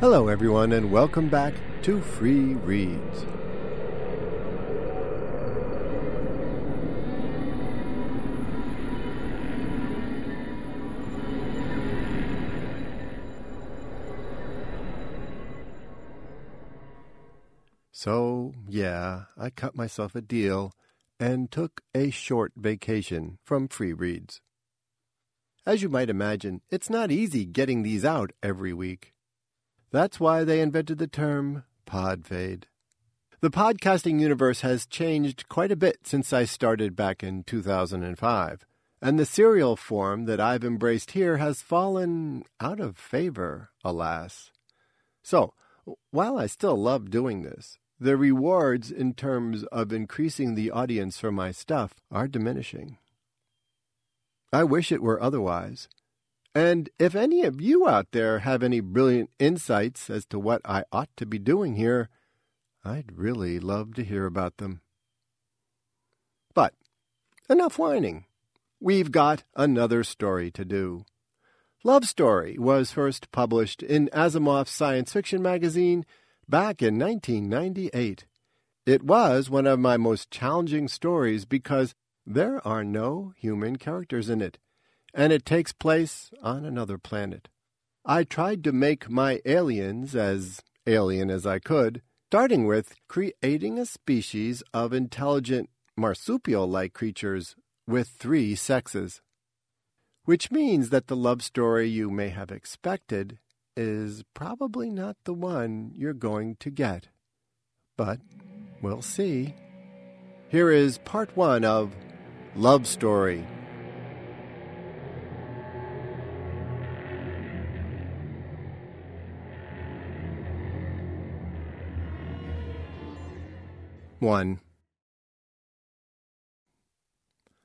Hello, everyone, and welcome back to Free Reads. So, yeah, I cut myself a deal and took a short vacation from Free Reads. As you might imagine, it's not easy getting these out every week. That's why they invented the term podfade. The podcasting universe has changed quite a bit since I started back in 2005, and the serial form that I've embraced here has fallen out of favor, alas. So, while I still love doing this, the rewards in terms of increasing the audience for my stuff are diminishing. I wish it were otherwise. And if any of you out there have any brilliant insights as to what I ought to be doing here, I'd really love to hear about them. But enough whining. We've got another story to do. Love Story was first published in Asimov's science fiction magazine back in 1998. It was one of my most challenging stories because there are no human characters in it, and it takes place on another planet. I tried to make my aliens as alien as I could, starting with creating a species of intelligent marsupial like creatures with three sexes. Which means that the love story you may have expected is probably not the one you're going to get. But we'll see. Here is part one of Love Story. One.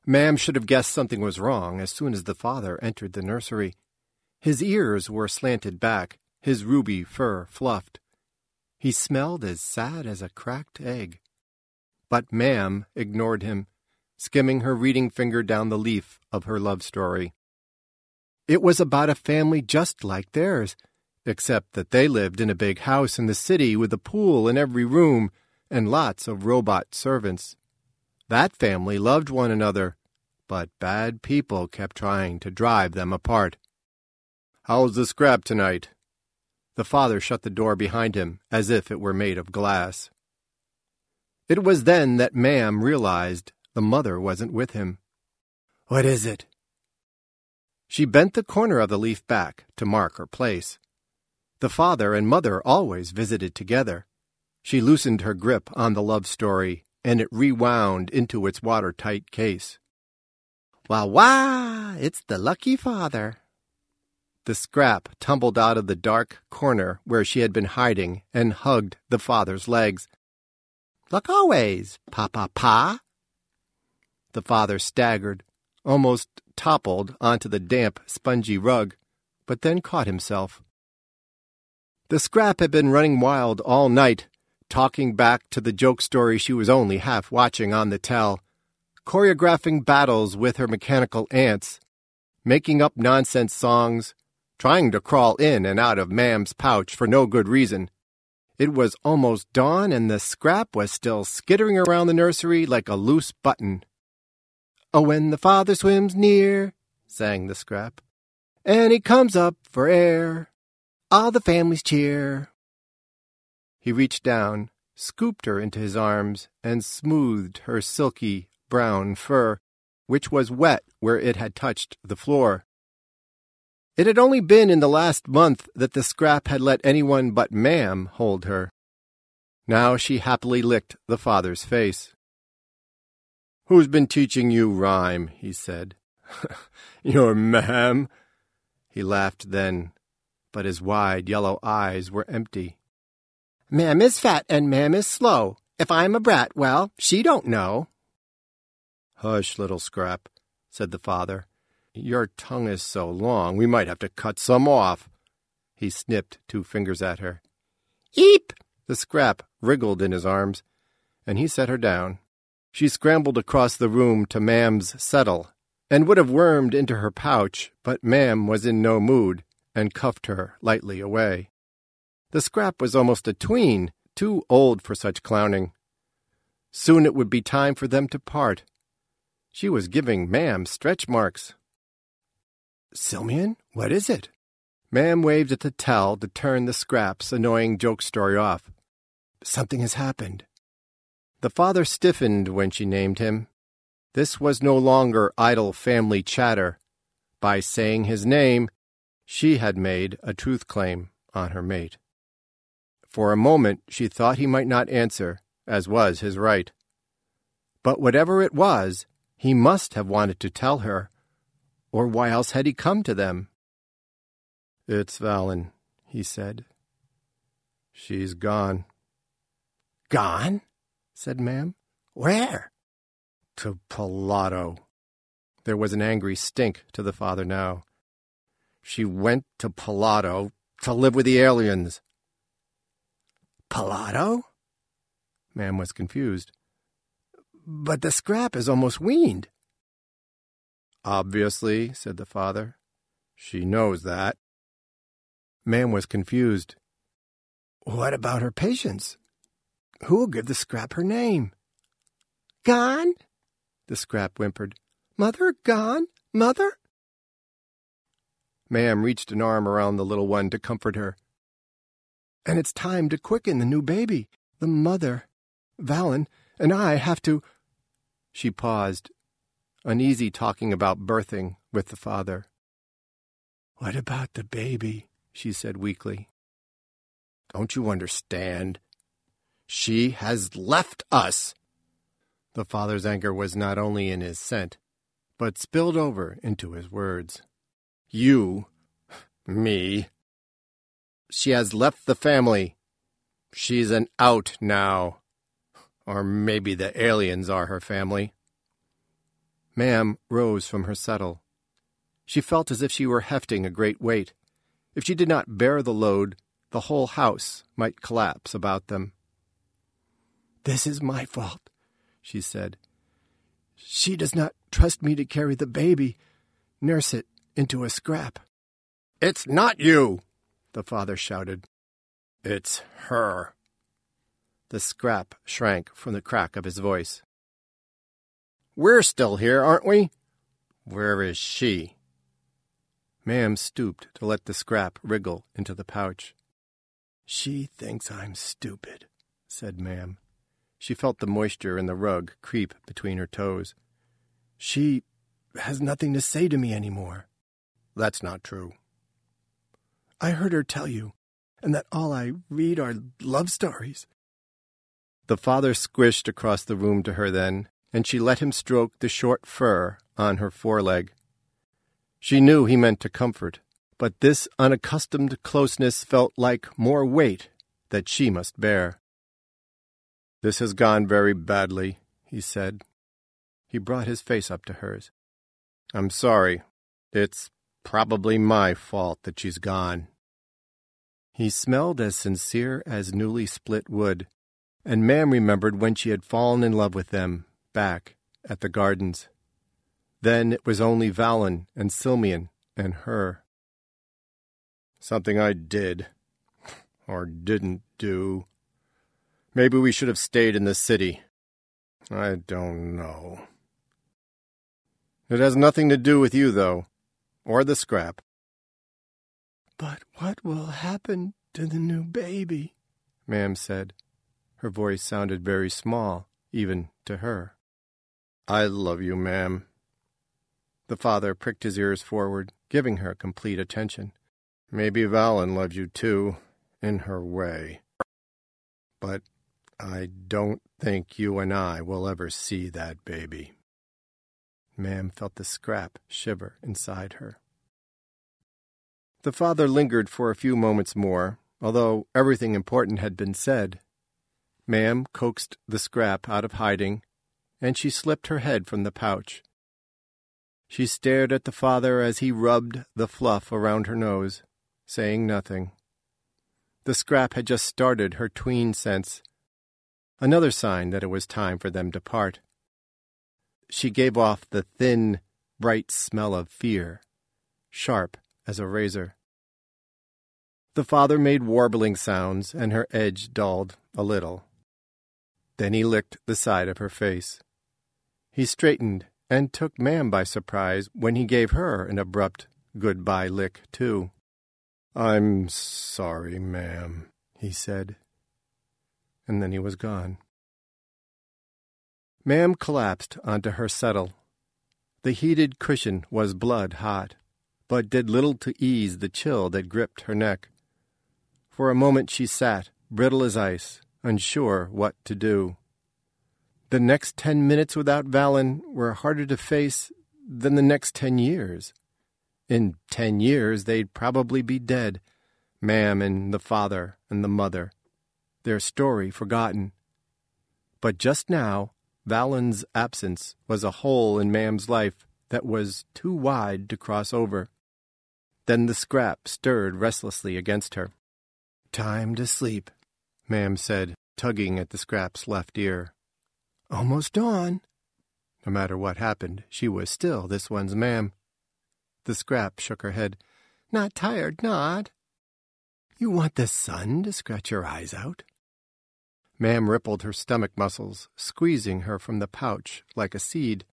Mam should have guessed something was wrong as soon as the father entered the nursery. His ears were slanted back, his ruby fur fluffed. He smelled as sad as a cracked egg. But Mam ignored him, skimming her reading finger down the leaf of her love story. It was about a family just like theirs, except that they lived in a big house in the city with a pool in every room and lots of robot servants. That family loved one another, but bad people kept trying to drive them apart. How's the scrap tonight? The father shut the door behind him as if it were made of glass. It was then that Mam realized the mother wasn't with him. What is it? She bent the corner of the leaf back to mark her place. The father and mother always visited together. She loosened her grip on the love story, and it rewound into its watertight case. Wah wah! It's the lucky father, the scrap tumbled out of the dark corner where she had been hiding and hugged the father's legs. Look always, Papa Pa. The father staggered, almost toppled onto the damp, spongy rug, but then caught himself. The scrap had been running wild all night, talking back to the joke story she was only half watching on the tell, choreographing battles with her mechanical aunts, making up nonsense songs, trying to crawl in and out of Mam's pouch for no good reason. It was almost dawn, and the scrap was still skittering around the nursery like a loose button. Oh, when the father swims near, sang the scrap, and he comes up for air, all the families cheer. He reached down, scooped her into his arms, and smoothed her silky brown fur, which was wet where it had touched the floor. It had only been in the last month that the scrap had let anyone but Mam hold her. Now she happily licked the father's face. Who's been teaching you rhyme? he said. Your Mam. He laughed then, but his wide yellow eyes were empty. Mam is fat and Mam is slow. If I'm a brat, well, she don't know. Hush, little scrap, said the father. Your tongue is so long, we might have to cut some off. He snipped two fingers at her. Eep! The scrap wriggled in his arms, and he set her down. She scrambled across the room to Mam's settle, and would have wormed into her pouch, but Mam was in no mood, and cuffed her lightly away. The scrap was almost a tween, too old for such clowning. Soon it would be time for them to part. She was giving Mam stretch marks. Silmian, what is it? Mam waved at the towel to turn the scrap's annoying joke story off. Something has happened. The father stiffened when she named him. This was no longer idle family chatter. By saying his name, she had made a truth claim on her mate. For a moment she thought he might not answer, as was his right. But whatever it was, he must have wanted to tell her, or why else had he come to them? It's Valen, he said. She's gone. Gone? said Mam. Where? To Palato. There was an angry stink to the father now. She went to Palato to live with the aliens. Palato? Mam was confused. But the scrap is almost weaned. Obviously, said the father. She knows that. Mam was confused. What about her patients? Who'll give the scrap her name? Gone? The scrap whimpered. Mother gone? Mother? Mam reached an arm around the little one to comfort her. And it's time to quicken the new baby. The mother, Valen, and I have to. She paused, uneasy talking about birthing with the father. What about the baby? she said weakly. Don't you understand? She has left us. The father's anger was not only in his scent, but spilled over into his words. You, me. She has left the family. She's an out now. Or maybe the aliens are her family. Mam rose from her settle. She felt as if she were hefting a great weight. If she did not bear the load, the whole house might collapse about them. This is my fault, she said. She does not trust me to carry the baby, nurse it into a scrap. It's not you, the father shouted. It's her. The scrap shrank from the crack of his voice. We're still here, aren't we? Where is she? Mam stooped to let the scrap wriggle into the pouch. She thinks I'm stupid, said Mam. She felt the moisture in the rug creep between her toes. She has nothing to say to me anymore. That's not true. I heard her tell you, and that all I read are love stories. The father squished across the room to her then, and she let him stroke the short fur on her foreleg. She knew he meant to comfort, but this unaccustomed closeness felt like more weight that she must bear. This has gone very badly, he said. He brought his face up to hers. I'm sorry. It's probably my fault that she's gone. He smelled as sincere as newly split wood, and Mam remembered when she had fallen in love with them back at the gardens. Then it was only Valen and Silmian and her. Something I did, or didn't do. Maybe we should have stayed in the city. I don't know. It has nothing to do with you, though, or the scrap. But what will happen to the new baby? Mam said. Her voice sounded very small, even to her. I love you, Mam. the father pricked his ears forward, giving her complete attention. Maybe Valen loves you too, in her way. But I don't think you and I will ever see that baby. Mam felt the scrap shiver inside her. The father lingered for a few moments more, although everything important had been said. Mam coaxed the scrap out of hiding, and she slipped her head from the pouch. She stared at the father as he rubbed the fluff around her nose, saying nothing. The scrap had just started her tween sense, another sign that it was time for them to part. She gave off the thin, bright smell of fear, sharp as a razor. The father made warbling sounds, and her edge dulled a little. Then he licked the side of her face. He straightened and took Mam by surprise when he gave her an abrupt goodbye lick, too. I'm sorry, Mam, he said. And then he was gone. Mam collapsed onto her settle. The heated cushion was blood hot, but did little to ease the chill that gripped her neck. For a moment she sat, brittle as ice, unsure what to do. The next ten minutes without Valen were harder to face than the next ten years. In ten years, they'd probably be dead Mam and the father and the mother, their story forgotten. But just now, Valen's absence was a hole in Mam's life that was too wide to cross over. Then the scrap stirred restlessly against her. Time to sleep, Mam said, tugging at the scrap's left ear. Almost dawn. No matter what happened, she was still this one's Mam. The scrap shook her head. Not tired, not. You want the sun to scratch your eyes out? Mam rippled her stomach muscles, squeezing her from the pouch like a seed.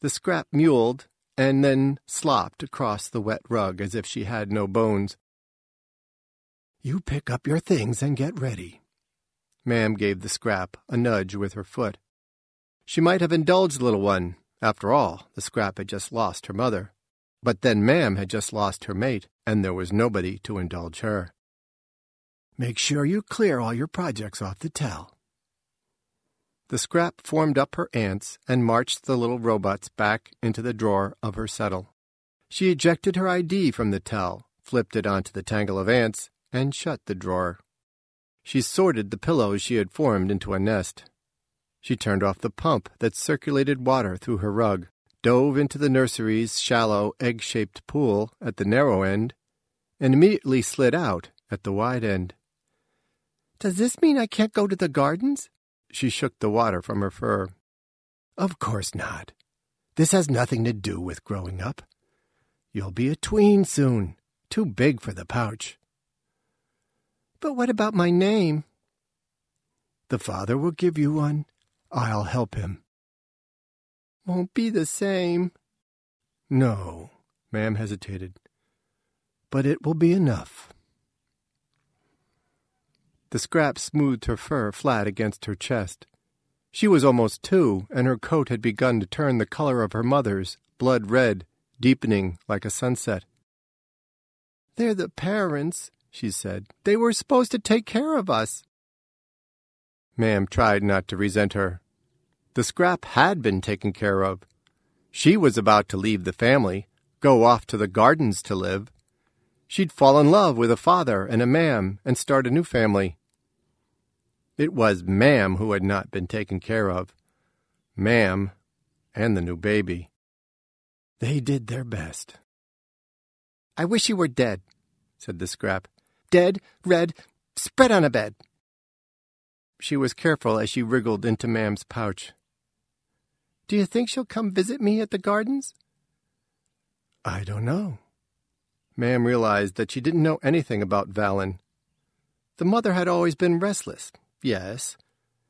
The scrap mewled and then slopped across the wet rug as if she had no bones. You pick up your things and get ready. Mam gave the scrap a nudge with her foot. She might have indulged the little one. After all, the scrap had just lost her mother. But then Mam had just lost her mate, and there was nobody to indulge her. Make sure you clear all your projects off the tell. The scrap formed up her ants and marched the little robots back into the drawer of her settle. She ejected her ID from the tell, flipped it onto the tangle of ants, and shut the drawer. She sorted the pillows she had formed into a nest. She turned off the pump that circulated water through her rug dove into the nursery's shallow, egg shaped pool at the narrow end, and immediately slid out at the wide end. Does this mean I can't go to the gardens? She shook the water from her fur. Of course not. This has nothing to do with growing up. You'll be a tween soon, too big for the pouch. But what about my name? The father will give you one. I'll help him won't be the same. No, Mam hesitated. But it will be enough. The scrap smoothed her fur flat against her chest. She was almost two, and her coat had begun to turn the color of her mother's, blood red, deepening like a sunset. They're the parents, she said. They were supposed to take care of us. Mam tried not to resent her. The scrap had been taken care of. She was about to leave the family, go off to the gardens to live. She'd fall in love with a father and a mam and start a new family. It was Mam who had not been taken care of. Mam and the new baby. They did their best. I wish you were dead, said the scrap. Dead, red, spread on a bed. She was careful as she wriggled into Mam's pouch. Do you think she'll come visit me at the gardens? I don't know. Mam realized that she didn't know anything about Valen. The mother had always been restless, yes,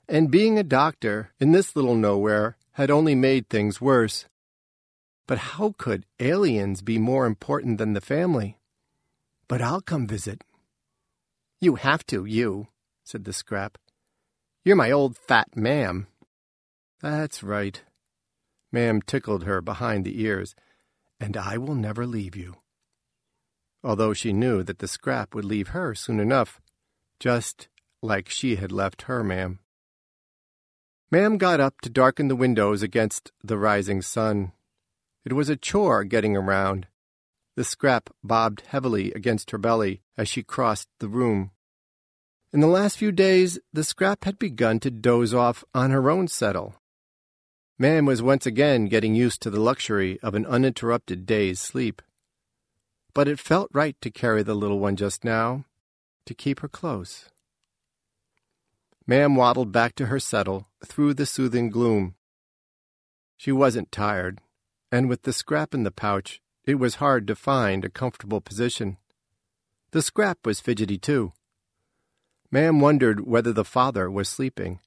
and being a doctor in this little nowhere had only made things worse. But how could aliens be more important than the family? But I'll come visit. You have to, you, said the scrap. You're my old fat mam. That's right. Mam tickled her behind the ears. And I will never leave you. Although she knew that the scrap would leave her soon enough, just like she had left her, mam. Mam got up to darken the windows against the rising sun. It was a chore getting around. The scrap bobbed heavily against her belly as she crossed the room. In the last few days, the scrap had begun to doze off on her own settle, Mam was once again getting used to the luxury of an uninterrupted day's sleep. But it felt right to carry the little one just now, to keep her close. Mam waddled back to her settle through the soothing gloom. She wasn't tired, and with the scrap in the pouch, it was hard to find a comfortable position. The scrap was fidgety too. Mam wondered whether the father was sleeping,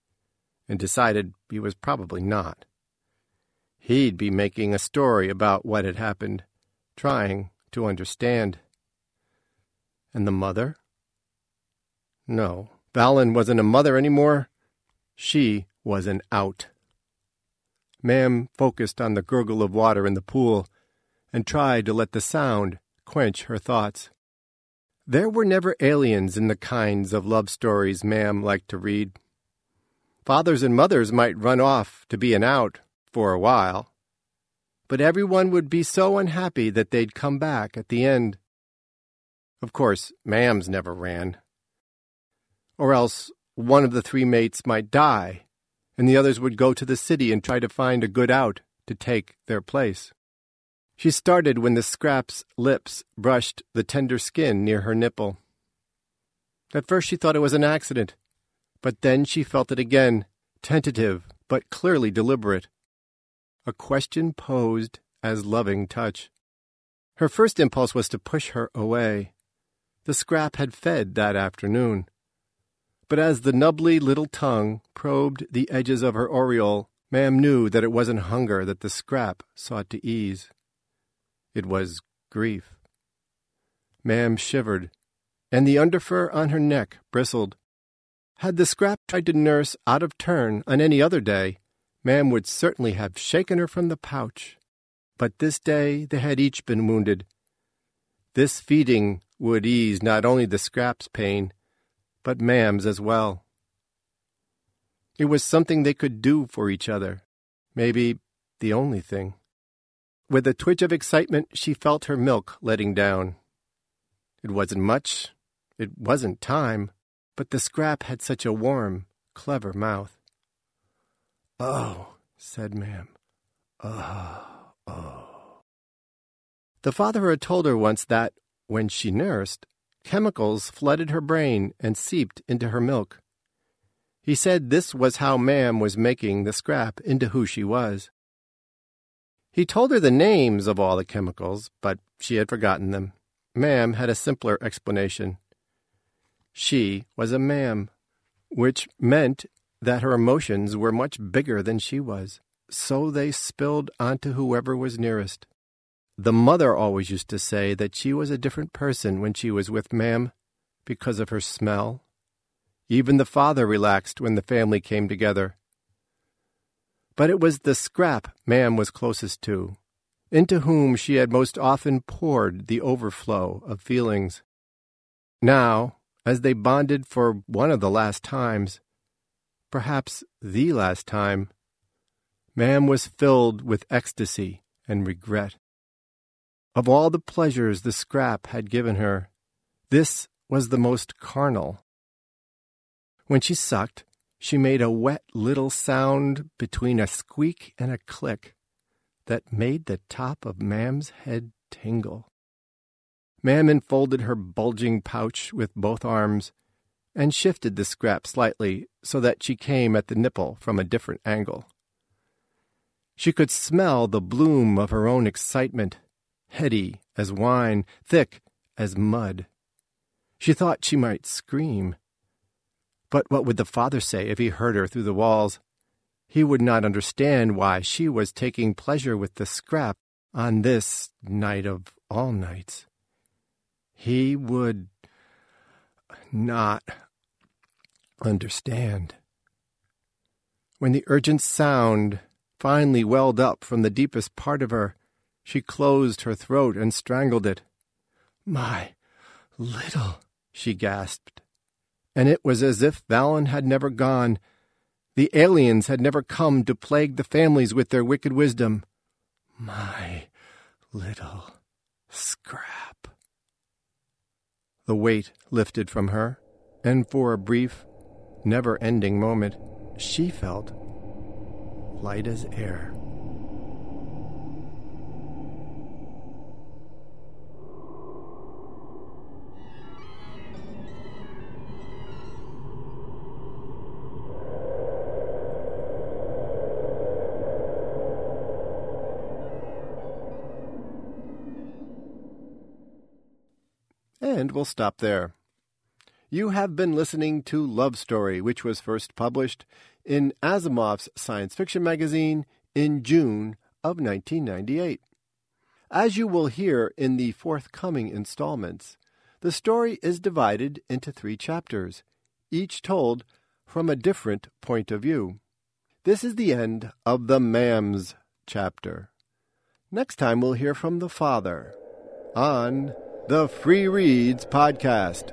and decided he was probably not. He'd be making a story about what had happened, trying to understand. And the mother? No, Valen wasn't a mother anymore. She was an out. Mam focused on the gurgle of water in the pool and tried to let the sound quench her thoughts. There were never aliens in the kinds of love stories Mam liked to read. Fathers and mothers might run off to be an out for a while, but everyone would be so unhappy that they'd come back at the end. Of course, Mam's never ran. Or else one of the three mates might die, and the others would go to the city and try to find a good out to take their place. She started when the scrap's lips brushed the tender skin near her nipple. At first she thought it was an accident, but then she felt it again, tentative but clearly deliberate. A question posed as loving touch. Her first impulse was to push her away. The scrap had fed that afternoon. But as the nubbly little tongue probed the edges of her aureole, Mam knew that it wasn't hunger that the scrap sought to ease. It was grief. Mam shivered, and the underfur on her neck bristled. Had the scrap tried to nurse out of turn on any other day, Mam would certainly have shaken her from the pouch. But this day they had each been wounded. This feeding would ease not only the scrap's pain, but Mam's as well. It was something they could do for each other, maybe the only thing. With a twitch of excitement, she felt her milk letting down. It wasn't much, it wasn't time, but the scrap had such a warm, clever mouth. Oh, said Mam. Oh, oh. The father had told her once that, when she nursed, chemicals flooded her brain and seeped into her milk. He said this was how Mam was making the scrap into who she was. He told her the names of all the chemicals, but she had forgotten them. Mam had a simpler explanation. She was a mam, which meant that her emotions were much bigger than she was, so they spilled onto whoever was nearest. The mother always used to say that she was a different person when she was with Mam because of her smell. Even the father relaxed when the family came together. But it was the scrap Mam was closest to, into whom she had most often poured the overflow of feelings. Now, as they bonded for one of the last times, perhaps the last time, Mam was filled with ecstasy and regret. Of all the pleasures the scrap had given her, this was the most carnal. When she sucked, she made a wet little sound between a squeak and a click that made the top of Mam's head tingle. Mam enfolded her bulging pouch with both arms and shifted the scrap slightly so that she came at the nipple from a different angle. She could smell the bloom of her own excitement, heady as wine, thick as mud. She thought she might scream. But what would the father say if he heard her through the walls? He would not understand why she was taking pleasure with the scrap on this night of all nights. He would not understand. When the urgent sound finally welled up from the deepest part of her, she closed her throat and strangled it. My little, she gasped and it was as if Valen had never gone. The aliens had never come to plague the families with their wicked wisdom. My little scrap. The weight lifted from her, and for a brief, never ending moment, she felt light as air. We'll stop there. You have been listening to Love Story, which was first published in Asimov's science fiction magazine in June of 1998. As you will hear in the forthcoming installments, the story is divided into three chapters, each told from a different point of view. This is the end of the Mams chapter. Next time we'll hear from the father on the Free Reads Podcast.